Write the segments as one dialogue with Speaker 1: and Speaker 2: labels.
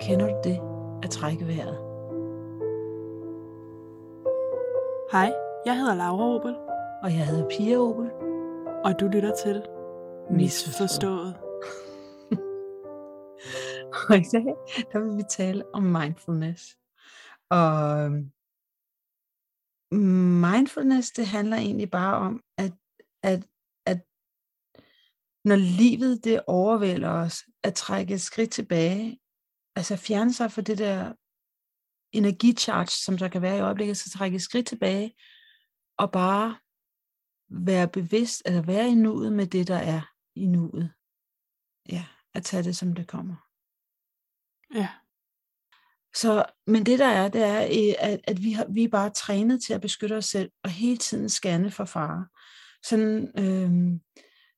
Speaker 1: Kender du det at trække vejret?
Speaker 2: Hej, jeg hedder Laura Opel,
Speaker 1: Og jeg hedder Pia Opel.
Speaker 2: og du lytter til Misforstået.
Speaker 1: Og i dag, der vil vi tale om mindfulness. Og øhm, mindfulness, det handler egentlig bare om, at, at når livet det overvælder os, at trække et skridt tilbage, altså fjerne sig fra det der energicharge, som der kan være i øjeblikket, så trække et skridt tilbage, og bare være bevidst, eller være i nuet med det, der er i nuet. Ja, at tage det, som det kommer.
Speaker 2: Ja,
Speaker 1: Så, men det der er, det er, øh, at, at vi, har, vi er bare trænet til at beskytte os selv, og hele tiden scanne for fare. Sådan, øhm,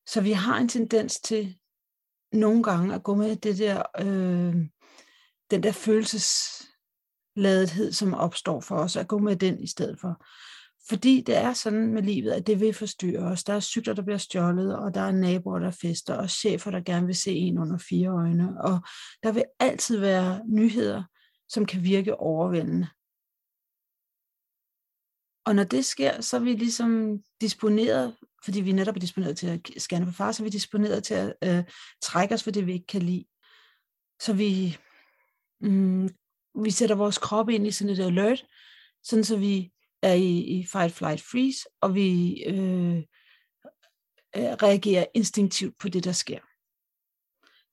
Speaker 1: så vi har en tendens til nogle gange at gå med det der, øh, den der følelsesladethed, som opstår for os, at gå med den i stedet for. Fordi det er sådan med livet, at det vil forstyrre os. Der er cykler, der bliver stjålet, og der er naboer, der fester, og chefer, der gerne vil se en under fire øjne. Og der vil altid være nyheder, som kan virke overvældende. Og når det sker, så er vi ligesom disponeret, fordi vi netop er disponeret til at scanne på far, så er vi disponeret til at øh, trække os for det, vi ikke kan lide. Så vi, mm, vi sætter vores krop ind i sådan et alert, sådan så vi er i, i fight, flight, freeze, og vi øh, øh, reagerer instinktivt på det, der sker.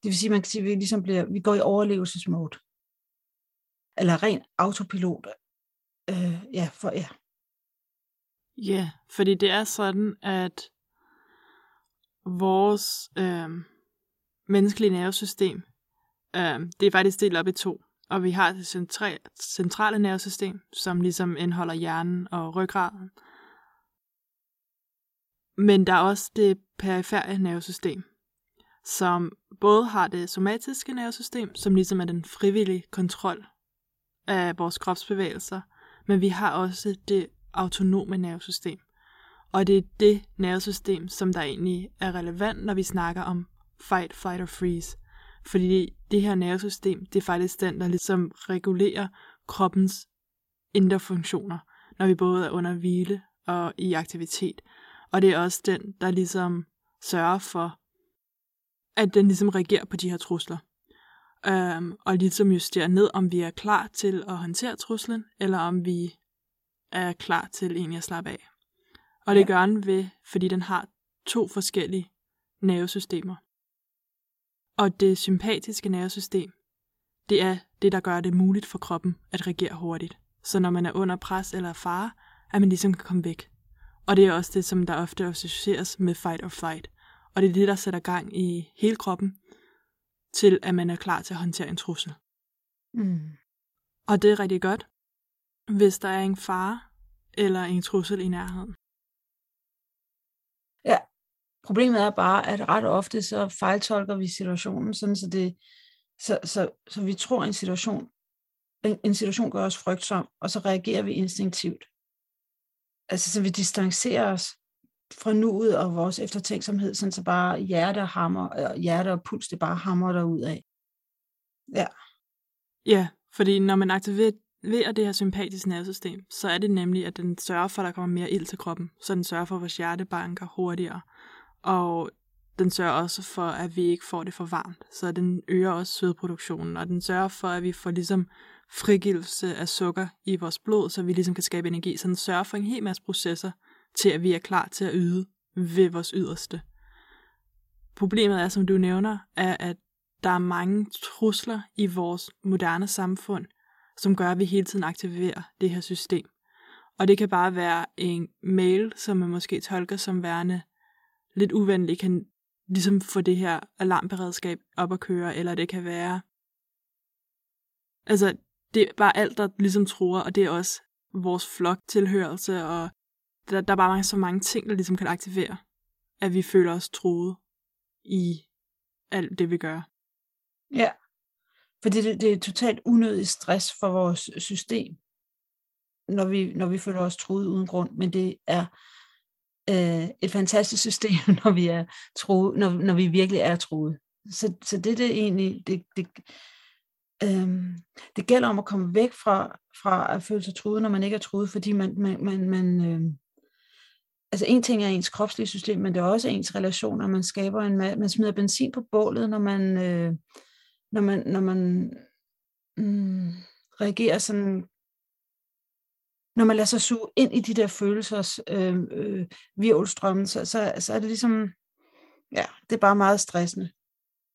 Speaker 1: Det vil sige, man kan sige, at vi ligesom bliver, vi går i overlevelsesmode. Eller ren autopilot. Øh, ja, for ja
Speaker 2: ja, fordi det er sådan, at vores øh, menneskelige nervesystem, øh, det er faktisk delt op i to. Og vi har det centra- centrale nervesystem, som ligesom indeholder hjernen og ryggraden. Men der er også det perifære nervesystem, som både har det somatiske nervesystem, som ligesom er den frivillige kontrol af vores kropsbevægelser, men vi har også det autonome nervesystem. Og det er det nervesystem, som der egentlig er relevant, når vi snakker om fight, flight or freeze. Fordi det her nervesystem, det er faktisk den, der ligesom regulerer kroppens indre funktioner, når vi både er under hvile og i aktivitet. Og det er også den, der ligesom sørger for, at den ligesom reagerer på de her trusler. Øhm, og ligesom justerer ned, om vi er klar til at håndtere truslen, eller om vi er klar til egentlig at slappe af. Og det
Speaker 1: Ja.
Speaker 2: gør den ved, fordi den har to forskellige nervesystemer. Og det sympatiske nervesystem, det er det, der gør det muligt for kroppen at reagere hurtigt. Så når man er under pres eller fare, at man ligesom kan komme væk. Og det er også det, som der ofte associeres med fight or flight. Og det er det, der sætter gang i hele kroppen, til at man er klar til at håndtere en trussel.
Speaker 1: Mm.
Speaker 2: Og det er rigtig godt, hvis der er en fare eller en trussel i nærheden.
Speaker 1: Ja, problemet er bare, at ret ofte så fejltolker vi situationen, sådan så, det, så, så, så vi tror, en situation, en, en situation gør os frygtsom, og så reagerer vi instinktivt. Altså, så vi distancerer os fra nuet og vores eftertænksomhed, sådan så bare hjerte og hammer, og hjerte og puls, det bare hammer derud af. Ja,
Speaker 2: Ja, fordi når man aktiverer det her sympatiske nervesystem, så er det nemlig, at den sørger for, at der kommer mere ild til kroppen. Så den sørger for, at vores hjerte banker hurtigere. Og den sørger også for, at vi ikke får det for varmt. Så den øger også sødproduktionen, og den sørger for, at vi får ligesom frigivelse af sukker i vores blod, så vi ligesom kan skabe energi. Så den sørger for en hel masse processer til, at vi er klar til at yde ved vores yderste. Problemet er, som du nævner, er, at der er mange trusler i vores moderne samfund, som gør, at vi hele tiden aktiverer det her system. Og det kan bare være en mail, som man måske tolker som værende lidt uvenlig, kan ligesom få det her alarmberedskab op at køre, eller det kan være... Altså, det er bare alt, der ligesom tror, og det er også vores floktilhørelse, og der, der er bare så mange ting, der ligesom kan aktivere, at vi føler os troet i alt det, vi gør.
Speaker 1: ja. Fordi det, det er totalt unødig stress for vores system, når vi, når vi føler os truet uden grund. Men det er øh, et fantastisk system, når vi er truet, når, når vi virkelig er truet. Så, så det, det egentlig, det, det, øhm, det gælder om at komme væk fra, fra at føle sig truet, når man ikke er truet, fordi man, man, man, man øh, altså en ting er ens kropslige system, men det er også ens relationer. Man skaber en, man smider benzin på bålet, når man, øh, når man, når man mm, reagerer sådan når man lader sig suge ind i de der følelsers øh, øh, virvelstrømme, så, så, så er det ligesom, ja, det er bare meget stressende.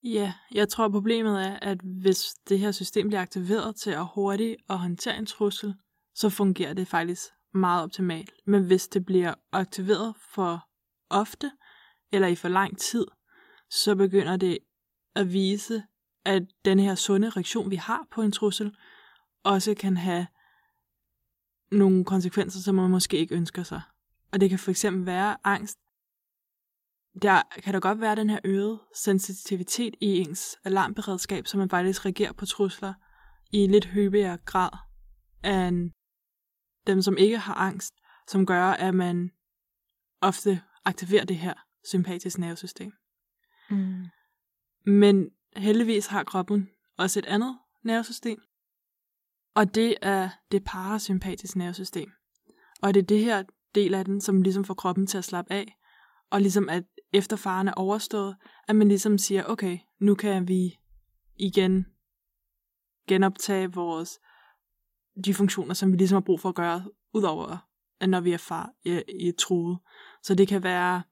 Speaker 2: Ja, jeg tror problemet er, at hvis det her system bliver aktiveret til at hurtigt at håndtere en trussel, så fungerer det faktisk meget optimalt. Men hvis det bliver aktiveret for ofte, eller i for lang tid, så begynder det at vise, at den her sunde reaktion, vi har på en trussel, også kan have nogle konsekvenser, som man måske ikke ønsker sig. Og det kan for eksempel være angst. Der kan der godt være den her øget sensitivitet i ens alarmberedskab, så man faktisk reagerer på trusler i lidt hyppigere grad end dem, som ikke har angst, som gør, at man ofte aktiverer det her sympatiske nervesystem. Mm. Men heldigvis har kroppen også et andet nervesystem, og det er det parasympatiske nervesystem. Og det er det her del af den, som ligesom får kroppen til at slappe af. Og ligesom at efter faren er overstået, at man ligesom siger, okay, nu kan vi igen genoptage vores de funktioner, som vi ligesom har brug for at gøre, udover at når vi er far i, i et truet. Så det kan være,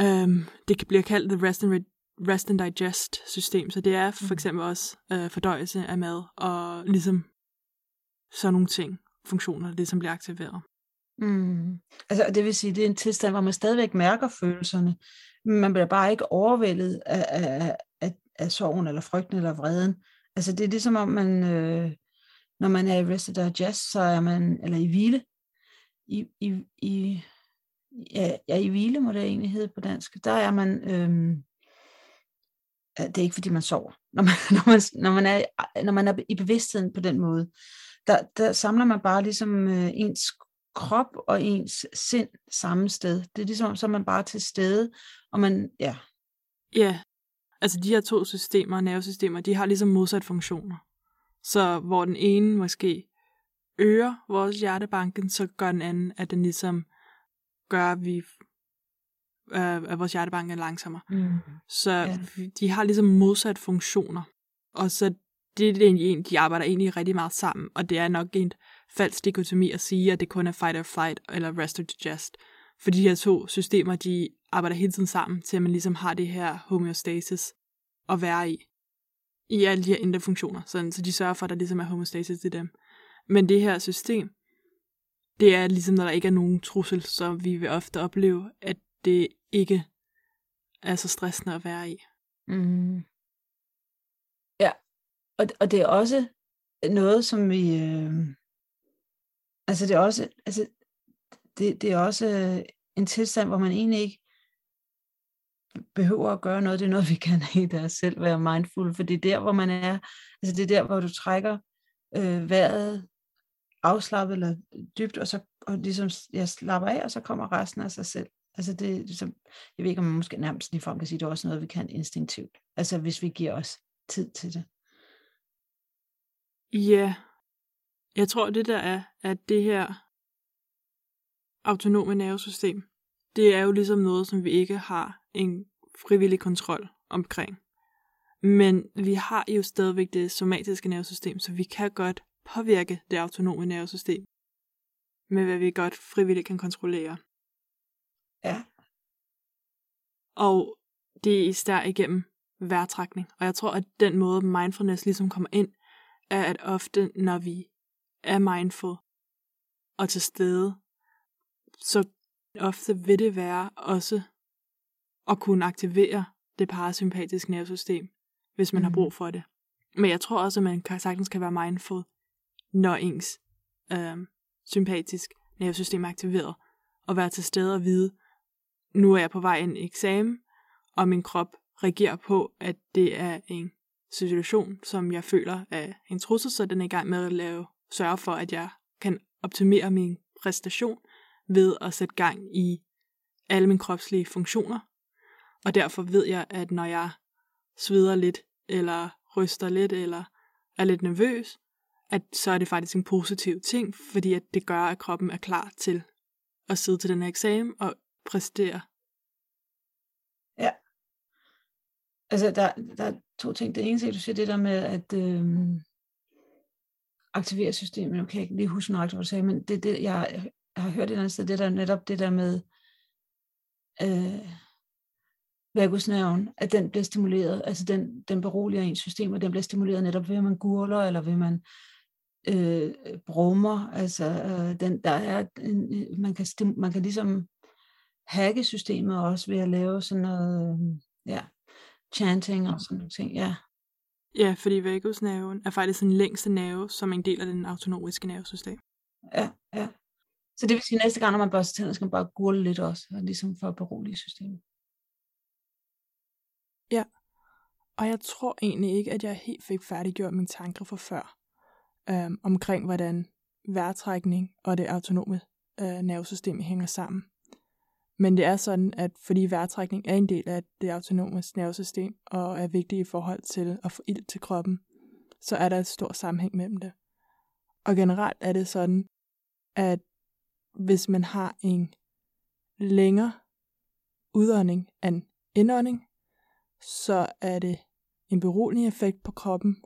Speaker 2: øhm, det kan blive kaldt the rest and rest and digest system, så det er for mm. eksempel også øh, fordøjelse af mad, og ligesom sådan nogle ting, funktioner, det som bliver aktiveret.
Speaker 1: Mm. Altså, det vil sige, det er en tilstand, hvor man stadigvæk mærker følelserne, men man bliver bare ikke overvældet af, af, af, af sorgen, eller frygten, eller vreden. Altså, det er ligesom om man, øh, når man er i rest and digest, så er man, eller i hvile, i, i, i ja, ja, i hvile må det egentlig hedde på dansk, der er man, øh, Øh, det er ikke fordi man sover, når man, når man, når man, er, når man er i bevidstheden på den måde, der, der samler man bare ligesom øh, ens krop og ens sind samme sted. Det er ligesom, så er man bare til stede, og man, ja.
Speaker 2: Ja, altså de her to systemer, nervesystemer, de har ligesom modsat funktioner. Så hvor den ene måske øger vores hjertebanken, så gør den anden, at den ligesom gør, at vi øh, vores hjertebank er langsommere. Mm. Så ja. de har ligesom modsat funktioner. Og så det er egentlig, de arbejder egentlig rigtig meget sammen, og det er nok en falsk dikotomi at sige, at det kun er fight or flight eller rest or digest. For de her to systemer, de arbejder hele tiden sammen, til at man ligesom har det her homeostasis at være i. I alle de her indre funktioner, sådan, så de sørger for, at der ligesom er homeostasis i dem. Men det her system, det er ligesom, når der ikke er nogen trussel, så vi vil ofte opleve, at det ikke er så stressende at være i. Mm.
Speaker 1: Ja, og, og det er også noget, som vi... Øh, altså det er også... Altså, det, det er også en tilstand, hvor man egentlig ikke behøver at gøre noget. Det er noget, vi kan i der selv være mindful, for det er der, hvor man er. Altså det er der, hvor du trækker øh, vejret afslappet eller dybt, og så og ligesom, jeg slapper af, og så kommer resten af sig selv. Altså det, så, jeg ved ikke, om man måske nærmest lige kan sige, at det er også noget, vi kan instinktivt. Altså hvis vi giver os tid til det.
Speaker 2: Ja, jeg tror det der er, at det her autonome nervesystem, det er jo ligesom noget, som vi ikke har en frivillig kontrol omkring. Men vi har jo stadigvæk det somatiske nervesystem, så vi kan godt påvirke det autonome nervesystem med hvad vi godt frivilligt kan kontrollere.
Speaker 1: Ja.
Speaker 2: Og det er især igennem vejrtrækning. Og jeg tror, at den måde mindfulness ligesom kommer ind, er at ofte, når vi er mindful og til stede, så ofte vil det være også at kunne aktivere det parasympatiske nervesystem, hvis man mm. har brug for det. Men jeg tror også, at man kan, sagtens kan være mindful, når ens øh, sympatisk nervesystem er aktiveret, og være til stede og vide, nu er jeg på vej ind i eksamen, og min krop reagerer på, at det er en situation, som jeg føler er en trussel, så den er i gang med at lave, sørge for, at jeg kan optimere min præstation ved at sætte gang i alle mine kropslige funktioner. Og derfor ved jeg, at når jeg sveder lidt, eller ryster lidt, eller er lidt nervøs, at så er det faktisk en positiv ting, fordi at det gør, at kroppen er klar til at sidde til den her eksamen og præstere.
Speaker 1: Ja. Altså, der, der er to ting. Det ene ting, du siger, det der med at øh, aktivere systemet. Nu kan jeg ikke lige huske nøjagtigt, hvad du sagde, men det, det, jeg, jeg har hørt et eller andet sted, det der netop det der med øh, vagusnerven, at den bliver stimuleret, altså den, den beroliger ens system, og den bliver stimuleret netop ved, at man gurler, eller ved, at man øh, brummer, altså øh, den, der er, en, man, kan stim, man kan ligesom hacke systemet også ved at lave sådan noget, øh, ja, chanting og sådan noget ting, ja.
Speaker 2: Ja, fordi vagusnerven er faktisk den længste nerve, som en del af den autonomiske nervesystem.
Speaker 1: Ja, ja. Så det vil sige, at næste gang, når man børster tænder, skal man bare gurle lidt også, ligesom for at berolige systemet.
Speaker 2: Ja, og jeg tror egentlig ikke, at jeg helt fik færdiggjort mine tanker fra før, øhm, omkring hvordan vejrtrækning og det autonome øh, nervesystem hænger sammen. Men det er sådan, at fordi vejrtrækning er en del af det autonome nervesystem og er vigtig i forhold til at få ild til kroppen, så er der et stort sammenhæng mellem det. Og generelt er det sådan, at hvis man har en længere udånding end indånding, så er det en beroligende effekt på kroppen.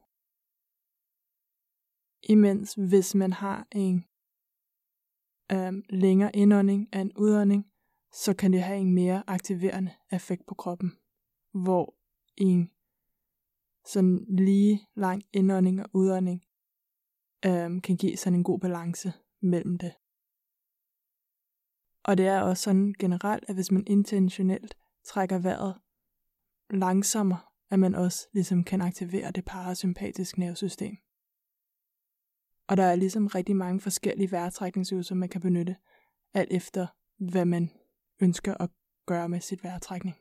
Speaker 2: Imens hvis man har en øhm, længere indånding end udånding, så kan det have en mere aktiverende effekt på kroppen, hvor en sådan lige lang indånding og udånding øhm, kan give sådan en god balance mellem det. Og det er også sådan generelt, at hvis man intentionelt trækker vejret langsommere, at man også ligesom kan aktivere det parasympatiske nervesystem. Og der er ligesom rigtig mange forskellige vejrtrækningsøvelser, man kan benytte, alt efter hvad man ønsker at gøre med sit vejrtrækning.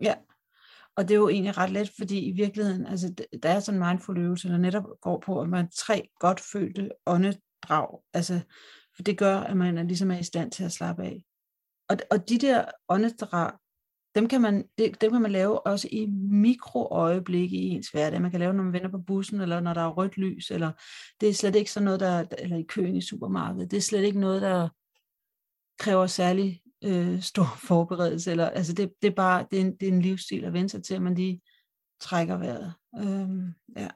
Speaker 1: Ja, og det er jo egentlig ret let, fordi i virkeligheden, altså der er sådan en mindful øvelse, der netop går på, at man tre godt følte åndedrag, altså for det gør, at man er ligesom er i stand til at slappe af. Og, og de der åndedrag, dem kan, man, dem kan man lave også i mikroøjeblikke i ens hverdag. Man kan lave, når man vender på bussen, eller når der er rødt lys, eller det er slet ikke sådan noget, der, eller i køen i supermarkedet. Det er slet ikke noget, der kræver særlig øh, stor forberedelse. Eller, altså det, det, er bare det er, en, det er en livsstil at vende sig til, at man lige trækker vejret. Øhm, ja.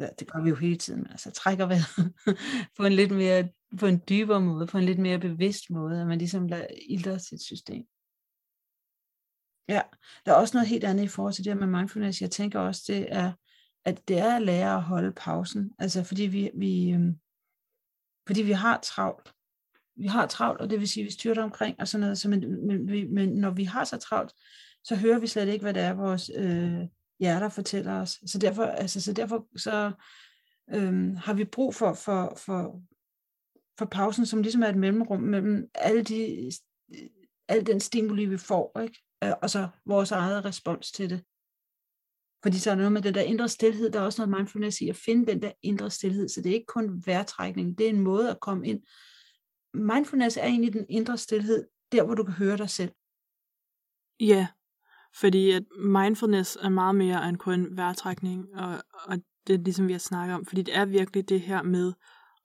Speaker 1: ja, det gør vi jo hele tiden, altså trækker vejret på en lidt mere, på en dybere måde, på en lidt mere bevidst måde, at man ligesom lader ilter sit system. Ja, der er også noget helt andet i forhold til det her med mindfulness. Jeg tænker også, det er, at det er at lære at holde pausen. Altså fordi vi, vi, øhm, fordi vi har travlt vi har travlt, og det vil sige, at vi styrter omkring og sådan noget. Så, men, men, men når vi har så travlt, så hører vi slet ikke, hvad det er, vores øh, hjerter fortæller os. Så derfor, altså, så, derfor så, øh, har vi brug for, for, for, for pausen, som ligesom er et mellemrum mellem alle de, al den stimuli, vi får, ikke? Øh, og så vores eget respons til det. Fordi så er noget med den der indre stillhed, der er også noget mindfulness i at finde den der indre stillhed, så det er ikke kun vejrtrækning, det er en måde at komme ind mindfulness er egentlig den indre stillhed, der hvor du kan høre dig selv.
Speaker 2: Ja, fordi at mindfulness er meget mere end kun vejrtrækning, og, og det er ligesom vi har snakket om, fordi det er virkelig det her med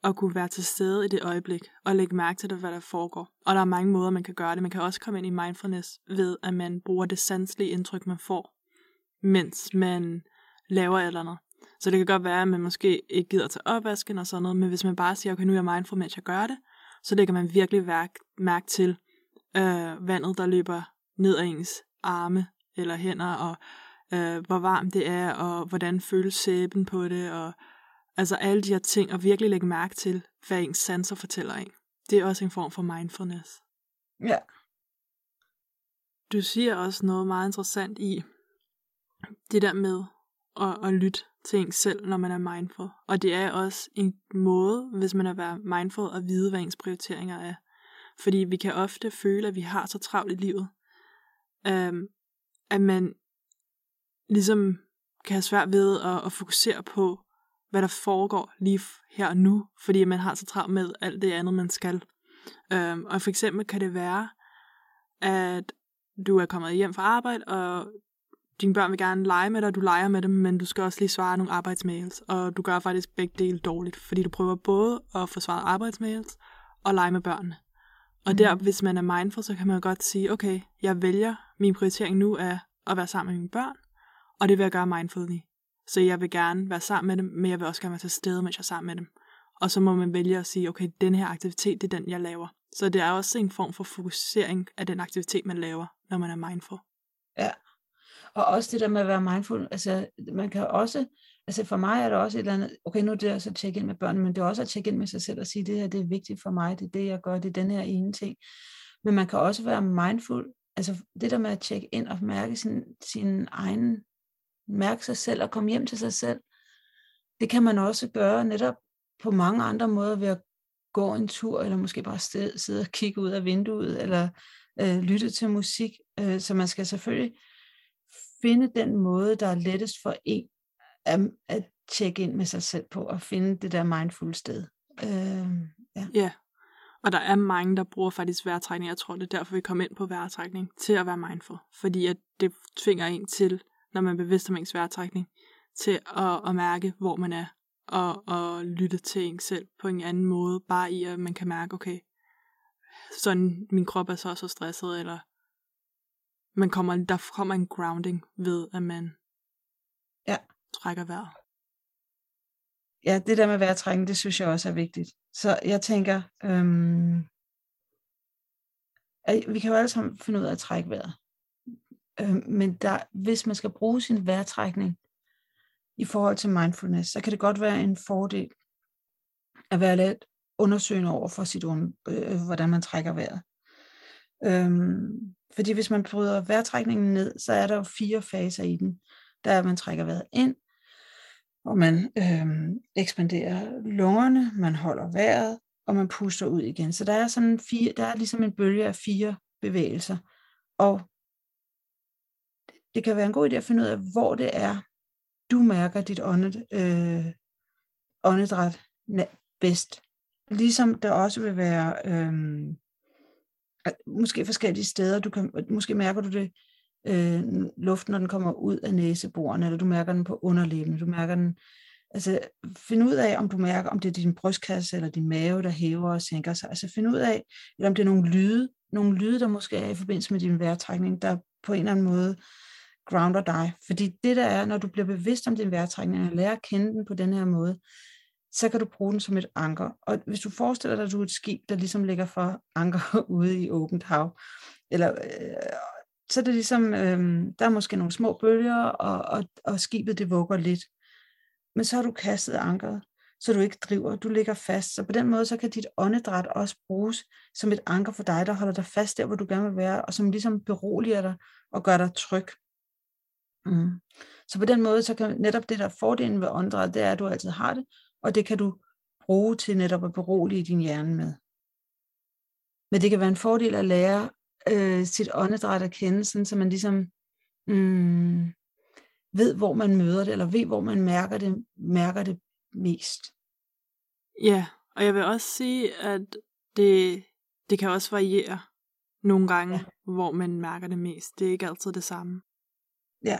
Speaker 2: at kunne være til stede i det øjeblik, og lægge mærke til det, hvad der foregår. Og der er mange måder, man kan gøre det. Man kan også komme ind i mindfulness ved, at man bruger det sanselige indtryk, man får, mens man laver et eller andet. Så det kan godt være, at man måske ikke gider tage opvasken og sådan noget, men hvis man bare siger, okay, nu er jeg mindful, mens jeg gør det, så lægger man virkelig værk, mærke til øh, vandet, der løber ned ad ens arme eller hænder, og øh, hvor varmt det er, og hvordan føles sæben på det, og altså alle de her ting, og virkelig lægge mærke til, hvad ens sanser fortæller en. Det er også en form for mindfulness.
Speaker 1: Ja.
Speaker 2: Du siger også noget meget interessant i det der med at, at lytte ting selv, når man er mindful. Og det er også en måde, hvis man er være mindful, at vide, hvad ens prioriteringer er. Fordi vi kan ofte føle, at vi har så travlt i livet, øhm, at man ligesom kan have svært ved at, at fokusere på, hvad der foregår lige her og nu, fordi man har så travlt med alt det andet, man skal. Øhm, og for eksempel kan det være, at du er kommet hjem fra arbejde, og dine børn vil gerne lege med dig, du leger med dem, men du skal også lige svare nogle arbejdsmails, og du gør faktisk begge dele dårligt, fordi du prøver både at få svaret arbejdsmails og lege med børnene. Og der, mm. hvis man er mindful, så kan man godt sige, okay, jeg vælger, min prioritering nu er at være sammen med mine børn, og det vil jeg gøre mindfully. Så jeg vil gerne være sammen med dem, men jeg vil også gerne være til stede, mens jeg er sammen med dem. Og så må man vælge at sige, okay, den her aktivitet, det er den, jeg laver. Så det er også en form for fokusering af den aktivitet, man laver, når man er mindful.
Speaker 1: Ja, og også det der med at være mindful, altså man kan også, altså for mig er det også et eller andet, okay nu er det også at tjekke ind med børnene, men det er også at tjekke ind med sig selv og sige, det her det er vigtigt for mig, det er det jeg gør, det er den her ene ting. Men man kan også være mindful, altså det der med at tjekke ind og mærke sin, sin egen, mærke sig selv og komme hjem til sig selv, det kan man også gøre netop på mange andre måder ved at gå en tur, eller måske bare sted, sidde og kigge ud af vinduet, eller øh, lytte til musik. Øh, så man skal selvfølgelig finde den måde, der er lettest for en at, at tjekke ind med sig selv på, og finde det der mindful sted. Øh,
Speaker 2: ja. ja, og der er mange, der bruger faktisk vejrtrækning. Jeg tror, det er derfor, vi kommer ind på vejrtrækning, til at være mindful. Fordi at det tvinger en til, når man er bevidst om ens vejrtrækning, til at, at mærke, hvor man er, og, og lytte til en selv på en anden måde, bare i at man kan mærke, okay, sådan min krop er så så stresset, eller man kommer, der kommer en grounding ved, at man
Speaker 1: ja.
Speaker 2: trækker vejret.
Speaker 1: Ja, det der med vejrtrækning, det synes jeg også er vigtigt. Så jeg tænker, øhm, at vi kan jo alle sammen finde ud af at trække vejret. Øhm, men der, hvis man skal bruge sin vejrtrækning i forhold til mindfulness, så kan det godt være en fordel at være lidt undersøgende over for sit, øh, hvordan man trækker vejret. Øhm, fordi hvis man bryder vejrtrækningen ned, så er der jo fire faser i den. Der er, at man trækker vejret ind, og man øhm, ekspanderer lungerne, man holder vejret, og man puster ud igen. Så der er sådan fire, der er ligesom en bølge af fire bevægelser. Og det kan være en god idé at finde ud af, hvor det er, du mærker dit åndet, øh, åndedræt bedst. Ligesom der også vil være øh, måske forskellige steder. Du kan, måske mærker du det øh, luften, når den kommer ud af næseborene, eller du mærker den på underlæben, du mærker den, altså find ud af, om du mærker, om det er din brystkasse eller din mave, der hæver og sænker sig. Altså find ud af, eller om det er nogle lyde, nogle lyde, der måske er i forbindelse med din vejrtrækning, der på en eller anden måde grounder dig. Fordi det der er, når du bliver bevidst om din vejrtrækning, og lærer at kende den på den her måde, så kan du bruge den som et anker. Og hvis du forestiller dig, at du er et skib, der ligesom ligger for anker ude i åbent hav, eller, øh, så er det ligesom, øh, der er måske nogle små bølger, og, og, og skibet det vugger lidt. Men så har du kastet ankeret, så du ikke driver, du ligger fast. Så på den måde, så kan dit åndedræt også bruges som et anker for dig, der holder dig fast der, hvor du gerne vil være, og som ligesom beroliger dig og gør dig tryg. Mm. Så på den måde, så kan netop det der fordelen ved åndedræt, det er, at du altid har det, og det kan du bruge til netop at berolige din hjerne med. Men det kan være en fordel at lære øh, sit åndedræt at kende, sådan, så man ligesom mm, ved, hvor man møder det, eller ved, hvor man mærker det, mærker det mest.
Speaker 2: Ja, og jeg vil også sige, at det, det kan også variere nogle gange, ja. hvor man mærker det mest. Det er ikke altid det samme.
Speaker 1: Ja,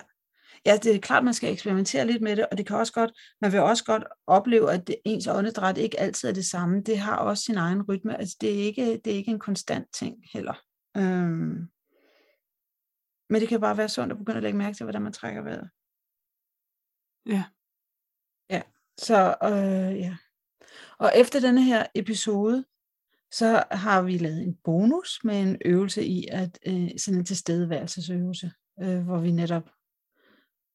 Speaker 1: ja, det er klart, man skal eksperimentere lidt med det, og det kan også godt, man vil også godt opleve, at det, ens åndedræt ikke altid er det samme. Det har også sin egen rytme. Altså, det er ikke, det er ikke en konstant ting heller. Øhm, men det kan bare være sundt at begynde at lægge mærke til, hvordan man trækker vejret.
Speaker 2: Ja.
Speaker 1: Ja, så øh, ja. Og efter denne her episode, så har vi lavet en bonus med en øvelse i, at øh, sådan en tilstedeværelsesøvelse, øh, hvor vi netop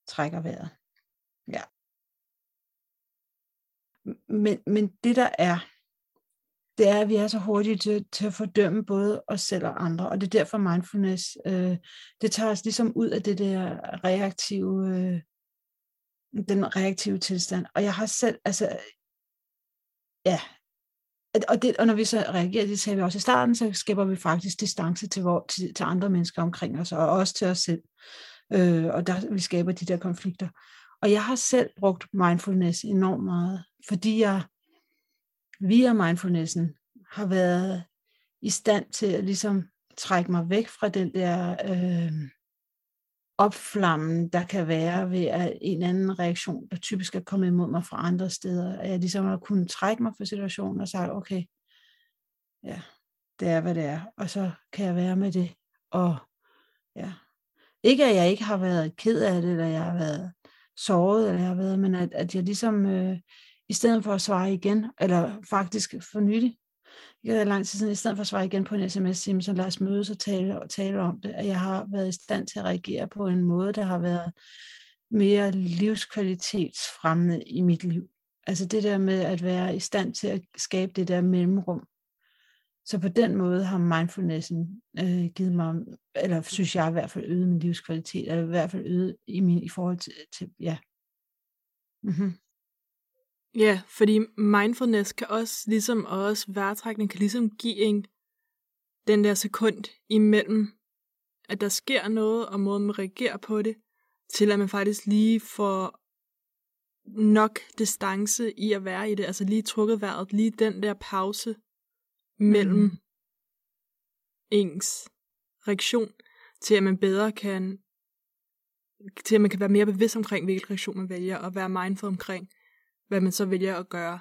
Speaker 1: trækker vejret. Ja. Men, men det der er, det er, at vi er så hurtige til, til at fordømme både os selv og andre, og det er derfor mindfulness, øh, det tager os ligesom ud af det der reaktive, øh, den reaktive tilstand. Og jeg har selv, altså, ja, og, det, og når vi så reagerer, det sagde vi også i starten, så skaber vi faktisk distance til, hvor, til, til andre mennesker omkring os, og også til os selv. Øh, og der, vi skaber de der konflikter. Og jeg har selv brugt mindfulness enormt meget, fordi jeg via mindfulnessen har været i stand til at ligesom trække mig væk fra den der øh, opflammen, der kan være ved at en anden reaktion, der typisk er kommet imod mig fra andre steder. At jeg ligesom har kunnet trække mig fra situationen og sige, okay, ja, det er, hvad det er. Og så kan jeg være med det. Og ja, ikke at jeg ikke har været ked af det, eller jeg har været såret, eller jeg har været, men at, at jeg ligesom, øh, i stedet for at svare igen, eller faktisk for nylig, ikke lang tid siden, i stedet for at svare igen på en sms, så lad os mødes og tale, og tale om det, at jeg har været i stand til at reagere på en måde, der har været mere livskvalitetsfremmende i mit liv. Altså det der med at være i stand til at skabe det der mellemrum. Så på den måde har mindfulnessen øh, givet mig, eller synes jeg i hvert fald øget min livskvalitet, eller i hvert fald øget i, min, i forhold til, til ja. Mm-hmm.
Speaker 2: Ja, fordi mindfulness kan også, ligesom også væretrækning, kan ligesom give en den der sekund imellem, at der sker noget, og måden man reagerer på det, til at man faktisk lige får nok distance i at være i det, altså lige trukket vejret, lige den der pause mellem mm. ens reaktion, til at man bedre kan, til at man kan være mere bevidst omkring, hvilken reaktion man vælger, og være mindful omkring, hvad man så vælger at gøre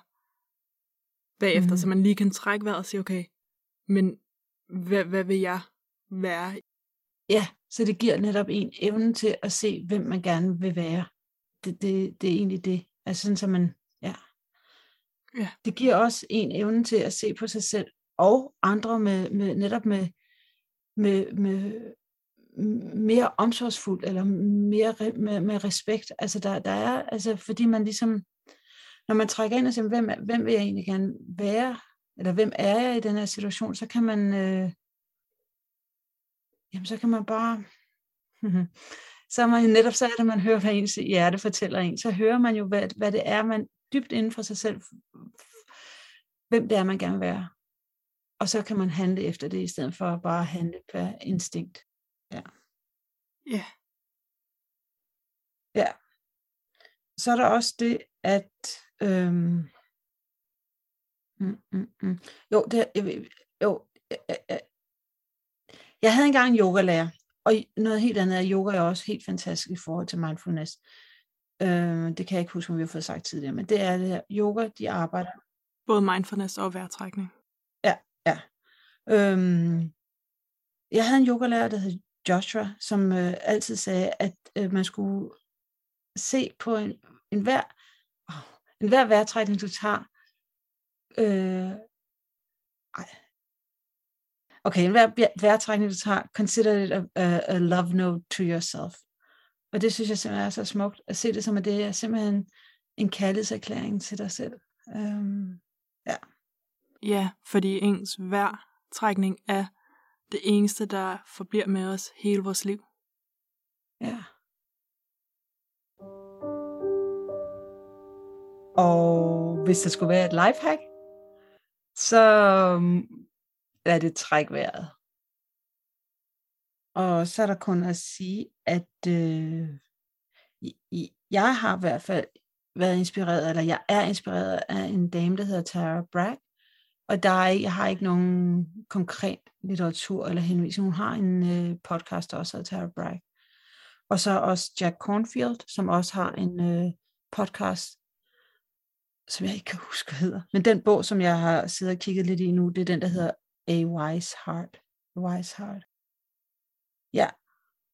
Speaker 2: bagefter, mm. så man lige kan trække vejret og sige, okay, men hvad, hvad vil jeg være?
Speaker 1: Ja, så det giver netop en evne til at se, hvem man gerne vil være. Det, det, det er egentlig det. Altså sådan, så man, ja.
Speaker 2: ja.
Speaker 1: Det giver også en evne til at se på sig selv og andre med, med netop med, med, med mere omsorgsfuldt, eller mere med, med respekt. Altså der, der er, altså fordi man ligesom når man trækker ind og siger, hvem, hvem vil jeg egentlig gerne være, eller hvem er jeg i den her situation, så kan man, øh, jamen så kan man bare, så man netop så er det, man hører, hvad ens hjerte fortæller en, så hører man jo, hvad, hvad det er, man dybt inden for sig selv, hvem det er, man gerne vil være. Og så kan man handle efter det, i stedet for at bare handle på instinkt. Ja.
Speaker 2: Ja.
Speaker 1: Ja. Så er der også det, at Øhm, mm, mm, mm. Jo, det, jeg, jo jeg, jeg, jeg havde engang en yogalærer, og noget helt andet er yoga er også helt fantastisk i forhold til mindfulness. Øhm, det kan jeg ikke huske, om vi har fået sagt tidligere, men det er det her. Yoga, de arbejder.
Speaker 2: Både mindfulness og vejrtrækning.
Speaker 1: Øhm, jeg havde en yogalærer, der hed Joshua, som øh, altid sagde, at øh, man skulle se på en, en hver en hver vejrtrækning, du tager, øh, ej. okay, en hver vejrtrækning, du tager, consider it a, a, a love note to yourself. Og det synes jeg simpelthen er så smukt, at se det som, at det er simpelthen en kærlighedserklæring til dig selv. Øhm, ja.
Speaker 2: Ja, fordi ens trækning er det eneste, der forbliver med os hele vores liv.
Speaker 1: Ja. Og hvis der skulle være et lifehack, så mm, er det træk vejret. Og så er der kun at sige, at øh, jeg har i hvert fald været inspireret, eller jeg er inspireret af en dame, der hedder Tara Bragg. Og der er, jeg har ikke nogen konkret litteratur eller henvisning. Hun har en øh, podcast, også af Tara Bragg. Og så også Jack Cornfield, som også har en øh, podcast, som jeg ikke kan huske, hvad hedder. Men den bog, som jeg har siddet og kigget lidt i nu, det er den, der hedder A Wise Heart. A Wise Heart. Ja,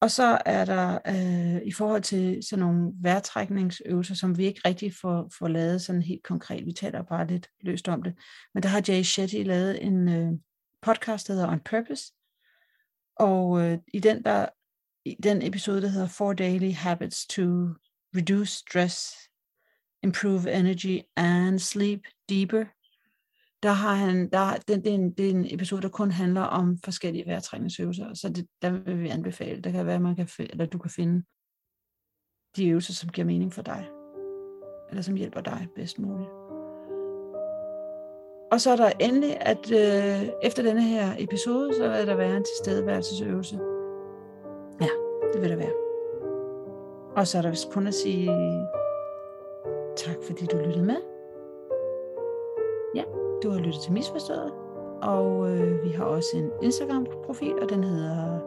Speaker 1: og så er der øh, i forhold til sådan nogle vejrtrækningsøvelser, som vi ikke rigtig får, får lavet sådan helt konkret. Vi taler bare lidt løst om det. Men der har Jay Shetty lavet en øh, podcast, der hedder On Purpose. Og øh, i den der i den episode, der hedder Four Daily Habits to Reduce Stress Improve Energy and Sleep Deeper. Der har han, der, det, det, er en, det er en episode, der kun handler om forskellige vejrtrækningsøvelser, så det, der vil vi anbefale. Det kan være, man kan, eller du kan finde de øvelser, som giver mening for dig, eller som hjælper dig bedst muligt. Og så er der endelig, at øh, efter denne her episode, så vil der være en tilstedeværelsesøvelse. Ja, det vil der være. Og så er der vist kun at sige tak, fordi du lyttede med. Ja, du har lyttet til Misforstået. Og øh, vi har også en Instagram-profil, og den hedder,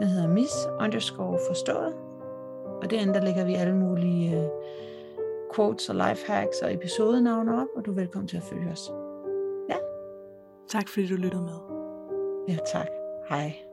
Speaker 1: den hedder mis underscore forstået. Og derinde der lægger vi alle mulige øh, quotes og lifehacks og episodenavne op, og du er velkommen til at følge os. Ja.
Speaker 2: Tak fordi du lyttede med.
Speaker 1: Ja, tak. Hej.